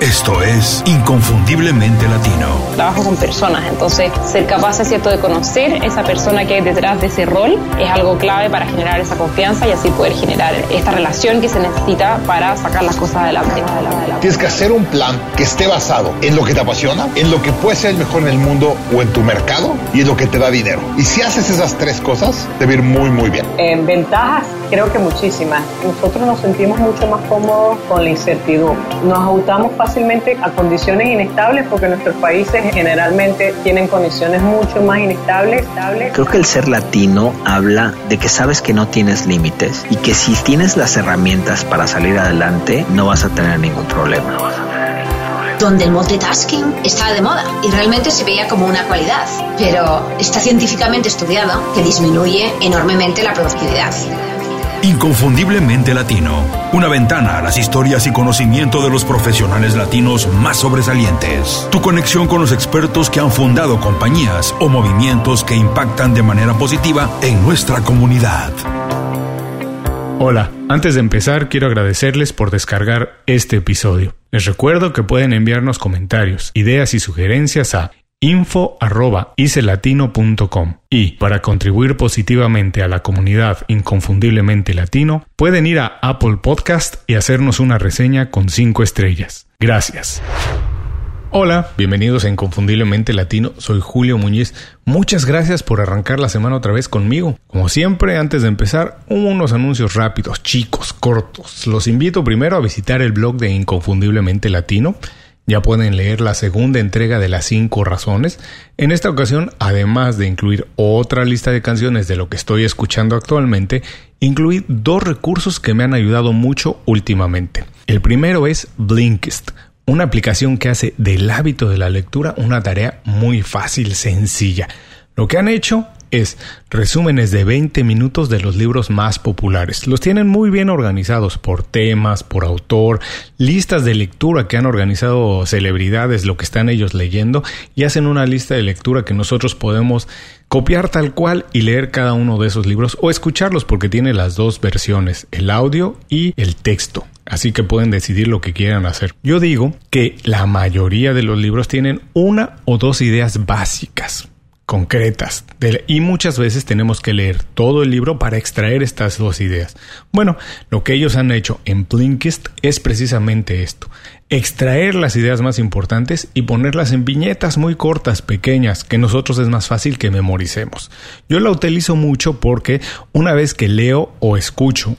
Esto es Inconfundiblemente Latino. Trabajo con personas, entonces ser capaz, es cierto, de conocer esa persona que hay detrás de ese rol es algo clave para generar esa confianza y así poder generar esta relación que se necesita para sacar las cosas adelante. Tienes que hacer un plan que esté basado en lo que te apasiona, en lo que puede ser el mejor en el mundo o en tu mercado y en lo que te da dinero. Y si haces esas tres cosas, te va a ir muy, muy bien. En ventajas, creo que muchísimas. Nosotros nos sentimos mucho más cómodos con la incertidumbre. Nos ajustamos fácilmente a condiciones inestables porque nuestros países generalmente tienen condiciones mucho más inestables. Creo que el ser latino habla de que sabes que no tienes límites y que si tienes las herramientas para salir adelante no vas a tener ningún problema donde el multitasking estaba de moda y realmente se veía como una cualidad, pero está científicamente estudiado que disminuye enormemente la productividad. Inconfundiblemente Latino, una ventana a las historias y conocimiento de los profesionales latinos más sobresalientes. Tu conexión con los expertos que han fundado compañías o movimientos que impactan de manera positiva en nuestra comunidad. Hola, antes de empezar quiero agradecerles por descargar este episodio. Les recuerdo que pueden enviarnos comentarios, ideas y sugerencias a info.icelatino.com y para contribuir positivamente a la comunidad inconfundiblemente latino pueden ir a Apple Podcast y hacernos una reseña con 5 estrellas. Gracias. Hola, bienvenidos a Inconfundiblemente Latino, soy Julio Muñiz. Muchas gracias por arrancar la semana otra vez conmigo. Como siempre, antes de empezar, unos anuncios rápidos, chicos, cortos. Los invito primero a visitar el blog de Inconfundiblemente Latino ya pueden leer la segunda entrega de las cinco razones. En esta ocasión, además de incluir otra lista de canciones de lo que estoy escuchando actualmente, incluí dos recursos que me han ayudado mucho últimamente. El primero es Blinkist, una aplicación que hace del hábito de la lectura una tarea muy fácil, sencilla. Lo que han hecho es resúmenes de 20 minutos de los libros más populares. Los tienen muy bien organizados por temas, por autor, listas de lectura que han organizado celebridades, lo que están ellos leyendo, y hacen una lista de lectura que nosotros podemos copiar tal cual y leer cada uno de esos libros o escucharlos porque tiene las dos versiones, el audio y el texto. Así que pueden decidir lo que quieran hacer. Yo digo que la mayoría de los libros tienen una o dos ideas básicas concretas y muchas veces tenemos que leer todo el libro para extraer estas dos ideas. Bueno, lo que ellos han hecho en Blinkist es precisamente esto, extraer las ideas más importantes y ponerlas en viñetas muy cortas, pequeñas, que nosotros es más fácil que memoricemos. Yo la utilizo mucho porque una vez que leo o escucho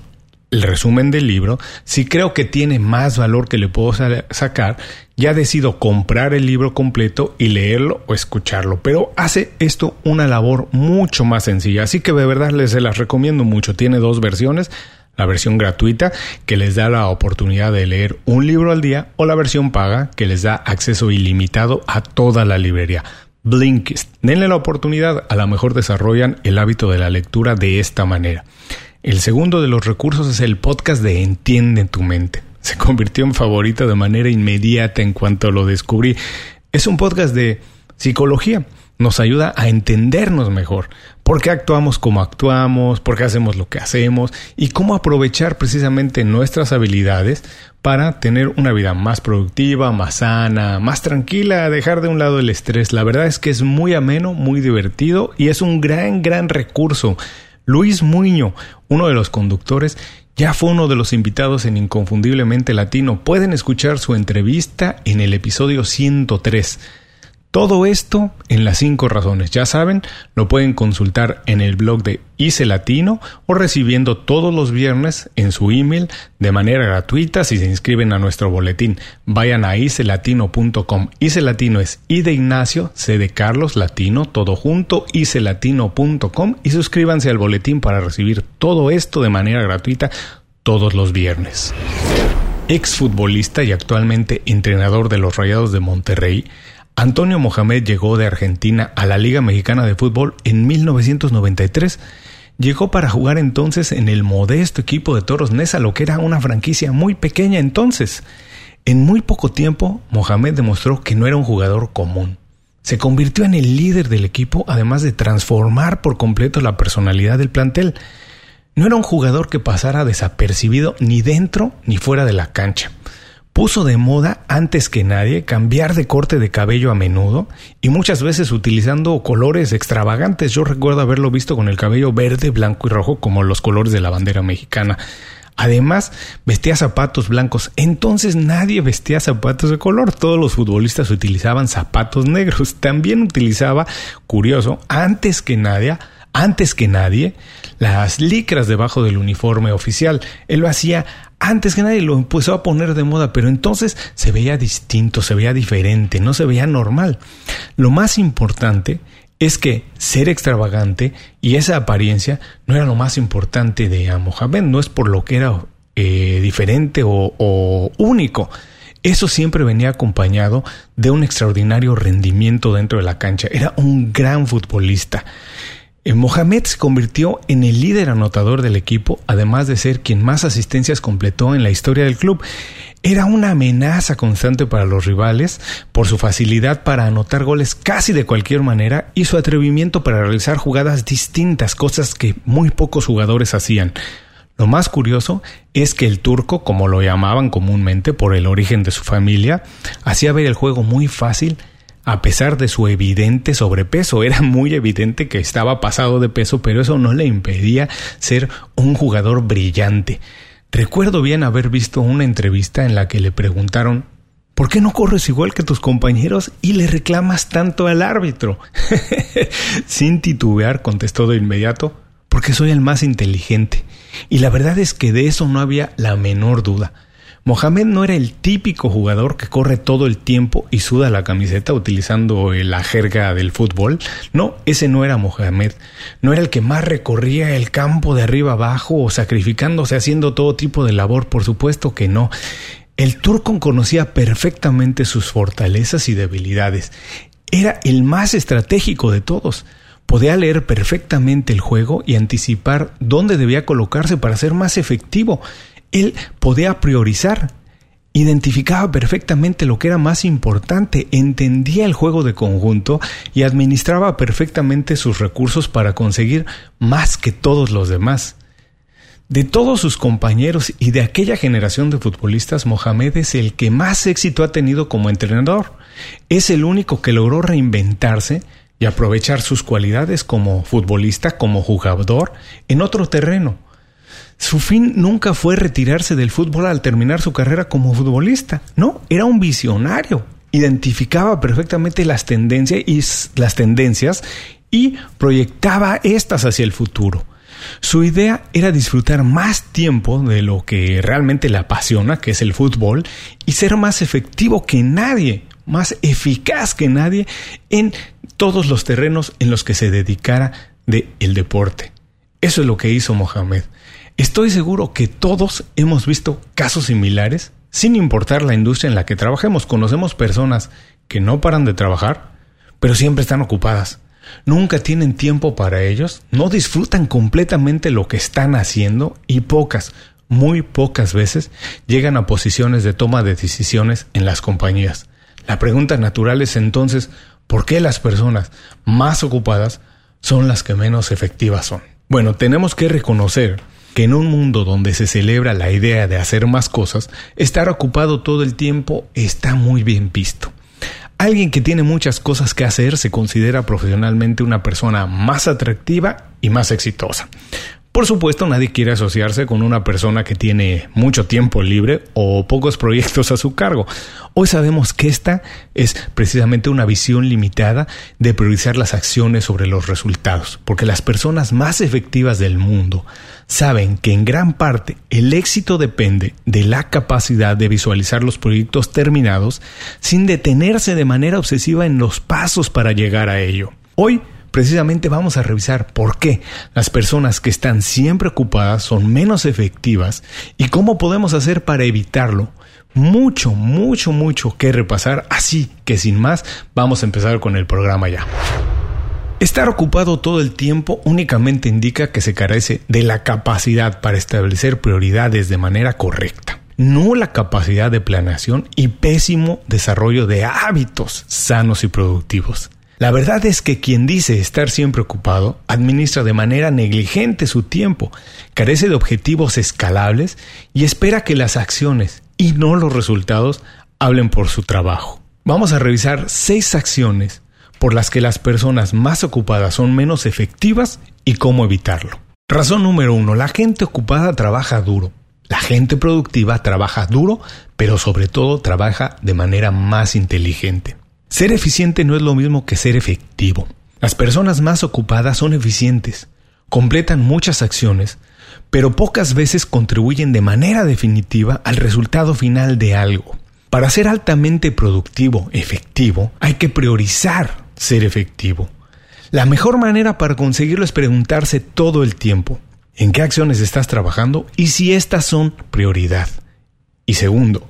el resumen del libro, si creo que tiene más valor que le puedo sacar, ya decido comprar el libro completo y leerlo o escucharlo. Pero hace esto una labor mucho más sencilla. Así que de verdad les se las recomiendo mucho. Tiene dos versiones. La versión gratuita que les da la oportunidad de leer un libro al día o la versión paga que les da acceso ilimitado a toda la librería. Blinkist. Denle la oportunidad, a lo mejor desarrollan el hábito de la lectura de esta manera. El segundo de los recursos es el podcast de Entiende tu mente. Se convirtió en favorito de manera inmediata en cuanto lo descubrí. Es un podcast de psicología. Nos ayuda a entendernos mejor. ¿Por qué actuamos como actuamos? ¿Por qué hacemos lo que hacemos? Y cómo aprovechar precisamente nuestras habilidades para tener una vida más productiva, más sana, más tranquila, dejar de un lado el estrés. La verdad es que es muy ameno, muy divertido y es un gran, gran recurso Luis Muño, uno de los conductores, ya fue uno de los invitados en Inconfundiblemente Latino. Pueden escuchar su entrevista en el episodio 103. Todo esto en las cinco razones. Ya saben, lo pueden consultar en el blog de Ice Latino o recibiendo todos los viernes en su email de manera gratuita si se inscriben a nuestro boletín. Vayan a icelatino.com. Ice Latino es I de Ignacio, C de Carlos, Latino, todo junto, icelatino.com y suscríbanse al boletín para recibir todo esto de manera gratuita todos los viernes. Exfutbolista y actualmente entrenador de los Rayados de Monterrey, Antonio Mohamed llegó de Argentina a la Liga Mexicana de Fútbol en 1993. Llegó para jugar entonces en el modesto equipo de Toros Nesa, lo que era una franquicia muy pequeña entonces. En muy poco tiempo, Mohamed demostró que no era un jugador común. Se convirtió en el líder del equipo, además de transformar por completo la personalidad del plantel. No era un jugador que pasara desapercibido ni dentro ni fuera de la cancha. Puso de moda antes que nadie cambiar de corte de cabello a menudo y muchas veces utilizando colores extravagantes. Yo recuerdo haberlo visto con el cabello verde, blanco y rojo como los colores de la bandera mexicana. Además, vestía zapatos blancos. Entonces nadie vestía zapatos de color. Todos los futbolistas utilizaban zapatos negros. También utilizaba, curioso, antes que nadie, antes que nadie, las licras debajo del uniforme oficial. Él lo hacía antes que nadie, lo empezó a poner de moda, pero entonces se veía distinto, se veía diferente, no se veía normal. Lo más importante es que ser extravagante y esa apariencia no era lo más importante de Mohamed, no es por lo que era eh, diferente o, o único. Eso siempre venía acompañado de un extraordinario rendimiento dentro de la cancha. Era un gran futbolista. Eh, Mohamed se convirtió en el líder anotador del equipo, además de ser quien más asistencias completó en la historia del club. Era una amenaza constante para los rivales por su facilidad para anotar goles casi de cualquier manera y su atrevimiento para realizar jugadas distintas, cosas que muy pocos jugadores hacían. Lo más curioso es que el turco, como lo llamaban comúnmente por el origen de su familia, hacía ver el juego muy fácil a pesar de su evidente sobrepeso. Era muy evidente que estaba pasado de peso, pero eso no le impedía ser un jugador brillante. Recuerdo bien haber visto una entrevista en la que le preguntaron ¿Por qué no corres igual que tus compañeros y le reclamas tanto al árbitro? Sin titubear contestó de inmediato, porque soy el más inteligente. Y la verdad es que de eso no había la menor duda. Mohamed no era el típico jugador que corre todo el tiempo y suda la camiseta utilizando la jerga del fútbol. No, ese no era Mohamed. No era el que más recorría el campo de arriba abajo o sacrificándose haciendo todo tipo de labor, por supuesto que no. El turco conocía perfectamente sus fortalezas y debilidades. Era el más estratégico de todos. Podía leer perfectamente el juego y anticipar dónde debía colocarse para ser más efectivo. Él podía priorizar, identificaba perfectamente lo que era más importante, entendía el juego de conjunto y administraba perfectamente sus recursos para conseguir más que todos los demás. De todos sus compañeros y de aquella generación de futbolistas, Mohamed es el que más éxito ha tenido como entrenador. Es el único que logró reinventarse y aprovechar sus cualidades como futbolista, como jugador, en otro terreno su fin nunca fue retirarse del fútbol al terminar su carrera como futbolista. No, era un visionario. Identificaba perfectamente las tendencias y, las tendencias y proyectaba estas hacia el futuro. Su idea era disfrutar más tiempo de lo que realmente le apasiona, que es el fútbol, y ser más efectivo que nadie, más eficaz que nadie en todos los terrenos en los que se dedicara del el deporte. Eso es lo que hizo Mohamed. Estoy seguro que todos hemos visto casos similares, sin importar la industria en la que trabajemos. Conocemos personas que no paran de trabajar, pero siempre están ocupadas. Nunca tienen tiempo para ellos, no disfrutan completamente lo que están haciendo y pocas, muy pocas veces llegan a posiciones de toma de decisiones en las compañías. La pregunta natural es entonces, ¿por qué las personas más ocupadas son las que menos efectivas son? Bueno, tenemos que reconocer que en un mundo donde se celebra la idea de hacer más cosas, estar ocupado todo el tiempo está muy bien visto. Alguien que tiene muchas cosas que hacer se considera profesionalmente una persona más atractiva y más exitosa. Por supuesto, nadie quiere asociarse con una persona que tiene mucho tiempo libre o pocos proyectos a su cargo. Hoy sabemos que esta es precisamente una visión limitada de priorizar las acciones sobre los resultados, porque las personas más efectivas del mundo saben que en gran parte el éxito depende de la capacidad de visualizar los proyectos terminados sin detenerse de manera obsesiva en los pasos para llegar a ello. Hoy precisamente vamos a revisar por qué las personas que están siempre ocupadas son menos efectivas y cómo podemos hacer para evitarlo. Mucho, mucho, mucho que repasar, así que sin más vamos a empezar con el programa ya. Estar ocupado todo el tiempo únicamente indica que se carece de la capacidad para establecer prioridades de manera correcta, no la capacidad de planeación y pésimo desarrollo de hábitos sanos y productivos. La verdad es que quien dice estar siempre ocupado administra de manera negligente su tiempo, carece de objetivos escalables y espera que las acciones y no los resultados hablen por su trabajo. Vamos a revisar seis acciones por las que las personas más ocupadas son menos efectivas y cómo evitarlo. Razón número uno, la gente ocupada trabaja duro. La gente productiva trabaja duro, pero sobre todo trabaja de manera más inteligente. Ser eficiente no es lo mismo que ser efectivo. Las personas más ocupadas son eficientes, completan muchas acciones, pero pocas veces contribuyen de manera definitiva al resultado final de algo. Para ser altamente productivo, efectivo, hay que priorizar ser efectivo. La mejor manera para conseguirlo es preguntarse todo el tiempo en qué acciones estás trabajando y si estas son prioridad. Y segundo,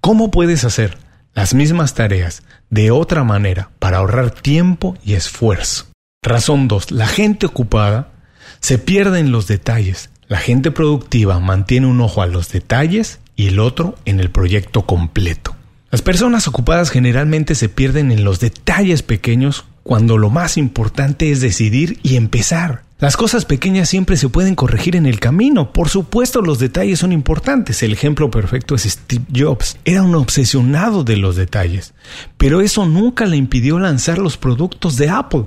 ¿cómo puedes hacer las mismas tareas de otra manera para ahorrar tiempo y esfuerzo? Razón 2. La gente ocupada se pierde en los detalles. La gente productiva mantiene un ojo a los detalles y el otro en el proyecto completo. Las personas ocupadas generalmente se pierden en los detalles pequeños cuando lo más importante es decidir y empezar. Las cosas pequeñas siempre se pueden corregir en el camino. Por supuesto, los detalles son importantes. El ejemplo perfecto es Steve Jobs. Era un obsesionado de los detalles. Pero eso nunca le impidió lanzar los productos de Apple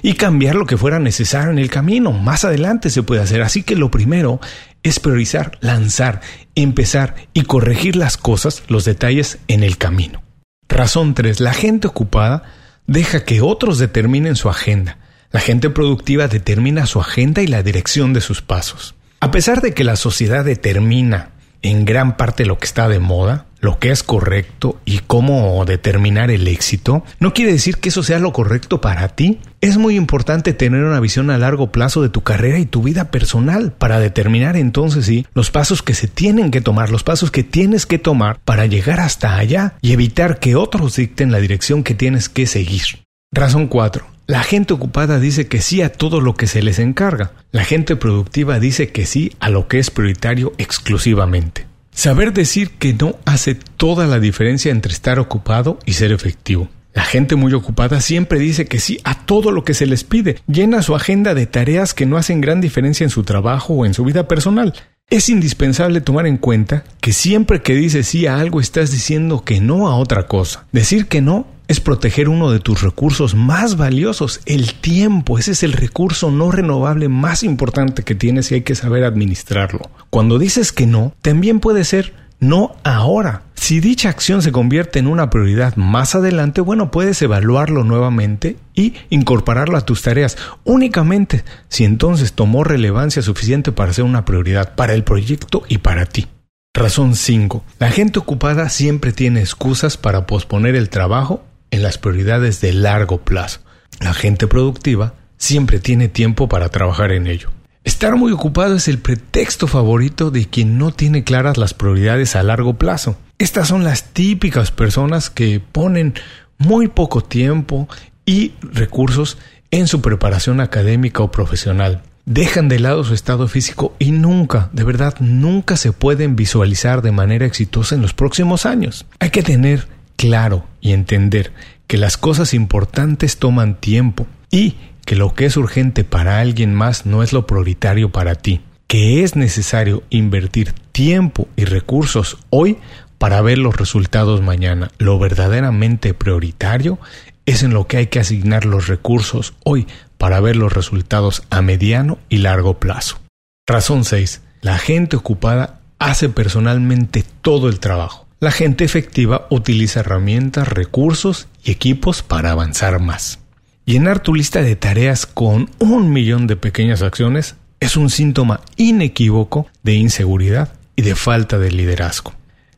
y cambiar lo que fuera necesario en el camino. Más adelante se puede hacer. Así que lo primero es priorizar, lanzar, empezar y corregir las cosas, los detalles en el camino. Razón 3. La gente ocupada deja que otros determinen su agenda. La gente productiva determina su agenda y la dirección de sus pasos. A pesar de que la sociedad determina en gran parte lo que está de moda, lo que es correcto y cómo determinar el éxito, no quiere decir que eso sea lo correcto para ti. Es muy importante tener una visión a largo plazo de tu carrera y tu vida personal para determinar entonces sí los pasos que se tienen que tomar, los pasos que tienes que tomar para llegar hasta allá y evitar que otros dicten la dirección que tienes que seguir. Razón 4. La gente ocupada dice que sí a todo lo que se les encarga. La gente productiva dice que sí a lo que es prioritario exclusivamente. Saber decir que no hace toda la diferencia entre estar ocupado y ser efectivo. La gente muy ocupada siempre dice que sí a todo lo que se les pide, llena su agenda de tareas que no hacen gran diferencia en su trabajo o en su vida personal. Es indispensable tomar en cuenta que siempre que dices sí a algo estás diciendo que no a otra cosa. Decir que no es proteger uno de tus recursos más valiosos, el tiempo. Ese es el recurso no renovable más importante que tienes y hay que saber administrarlo. Cuando dices que no, también puede ser no ahora. Si dicha acción se convierte en una prioridad más adelante, bueno, puedes evaluarlo nuevamente y incorporarlo a tus tareas, únicamente si entonces tomó relevancia suficiente para ser una prioridad para el proyecto y para ti. Razón 5. La gente ocupada siempre tiene excusas para posponer el trabajo en las prioridades de largo plazo. La gente productiva siempre tiene tiempo para trabajar en ello. Estar muy ocupado es el pretexto favorito de quien no tiene claras las prioridades a largo plazo. Estas son las típicas personas que ponen muy poco tiempo y recursos en su preparación académica o profesional. Dejan de lado su estado físico y nunca, de verdad, nunca se pueden visualizar de manera exitosa en los próximos años. Hay que tener claro y entender que las cosas importantes toman tiempo y que lo que es urgente para alguien más no es lo prioritario para ti, que es necesario invertir tiempo y recursos hoy para ver los resultados mañana. Lo verdaderamente prioritario es en lo que hay que asignar los recursos hoy para ver los resultados a mediano y largo plazo. Razón 6. La gente ocupada hace personalmente todo el trabajo. La gente efectiva utiliza herramientas, recursos y equipos para avanzar más. Llenar tu lista de tareas con un millón de pequeñas acciones es un síntoma inequívoco de inseguridad y de falta de liderazgo.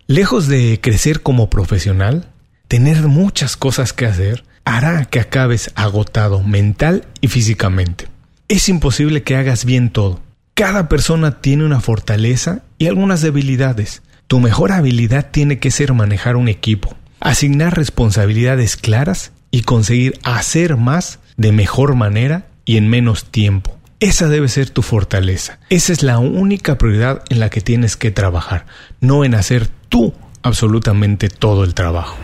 Lejos de crecer como profesional, tener muchas cosas que hacer hará que acabes agotado mental y físicamente. Es imposible que hagas bien todo. Cada persona tiene una fortaleza y algunas debilidades. Tu mejor habilidad tiene que ser manejar un equipo, asignar responsabilidades claras y conseguir hacer más de mejor manera y en menos tiempo. Esa debe ser tu fortaleza. Esa es la única prioridad en la que tienes que trabajar, no en hacer tú absolutamente todo el trabajo.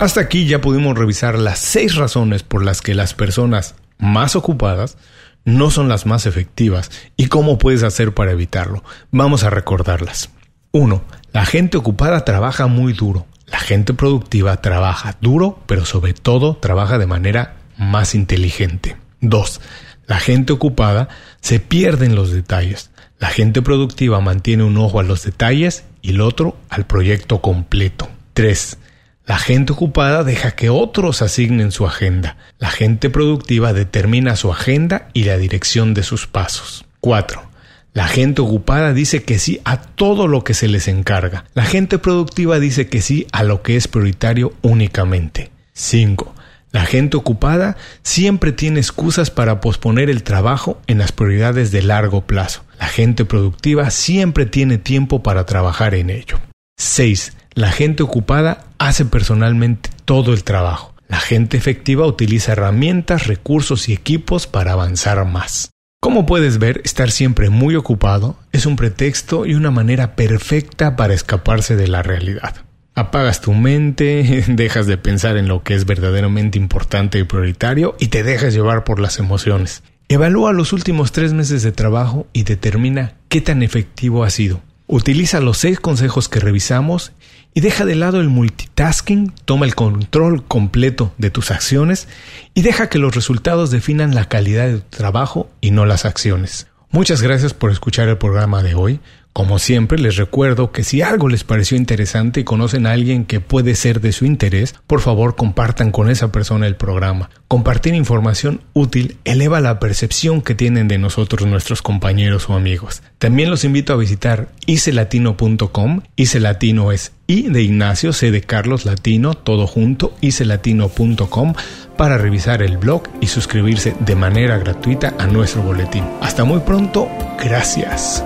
Hasta aquí ya pudimos revisar las seis razones por las que las personas más ocupadas no son las más efectivas y cómo puedes hacer para evitarlo. Vamos a recordarlas. 1. La gente ocupada trabaja muy duro. La gente productiva trabaja duro, pero sobre todo trabaja de manera más inteligente. 2. La gente ocupada se pierde en los detalles. La gente productiva mantiene un ojo a los detalles y el otro al proyecto completo. 3. La gente ocupada deja que otros asignen su agenda. La gente productiva determina su agenda y la dirección de sus pasos. 4. La gente ocupada dice que sí a todo lo que se les encarga. La gente productiva dice que sí a lo que es prioritario únicamente. 5. La gente ocupada siempre tiene excusas para posponer el trabajo en las prioridades de largo plazo. La gente productiva siempre tiene tiempo para trabajar en ello. 6. La gente ocupada hace personalmente todo el trabajo. La gente efectiva utiliza herramientas, recursos y equipos para avanzar más. Como puedes ver, estar siempre muy ocupado es un pretexto y una manera perfecta para escaparse de la realidad. Apagas tu mente, dejas de pensar en lo que es verdaderamente importante y prioritario y te dejas llevar por las emociones. Evalúa los últimos tres meses de trabajo y determina qué tan efectivo ha sido. Utiliza los seis consejos que revisamos y deja de lado el multitasking, toma el control completo de tus acciones y deja que los resultados definan la calidad de tu trabajo y no las acciones. Muchas gracias por escuchar el programa de hoy. Como siempre, les recuerdo que si algo les pareció interesante y conocen a alguien que puede ser de su interés, por favor compartan con esa persona el programa. Compartir información útil eleva la percepción que tienen de nosotros nuestros compañeros o amigos. También los invito a visitar icelatino.com. Icelatino es I de Ignacio, C de Carlos Latino, todo junto, icelatino.com para revisar el blog y suscribirse de manera gratuita a nuestro boletín. Hasta muy pronto, gracias.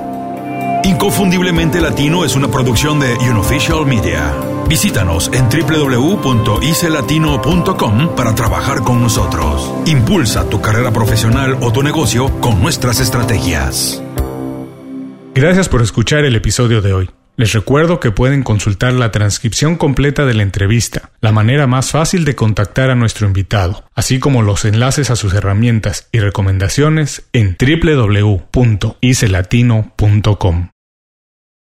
Inconfundiblemente Latino es una producción de Unofficial Media. Visítanos en www.icelatino.com para trabajar con nosotros. Impulsa tu carrera profesional o tu negocio con nuestras estrategias. Gracias por escuchar el episodio de hoy. Les recuerdo que pueden consultar la transcripción completa de la entrevista, la manera más fácil de contactar a nuestro invitado, así como los enlaces a sus herramientas y recomendaciones en www.icelatino.com.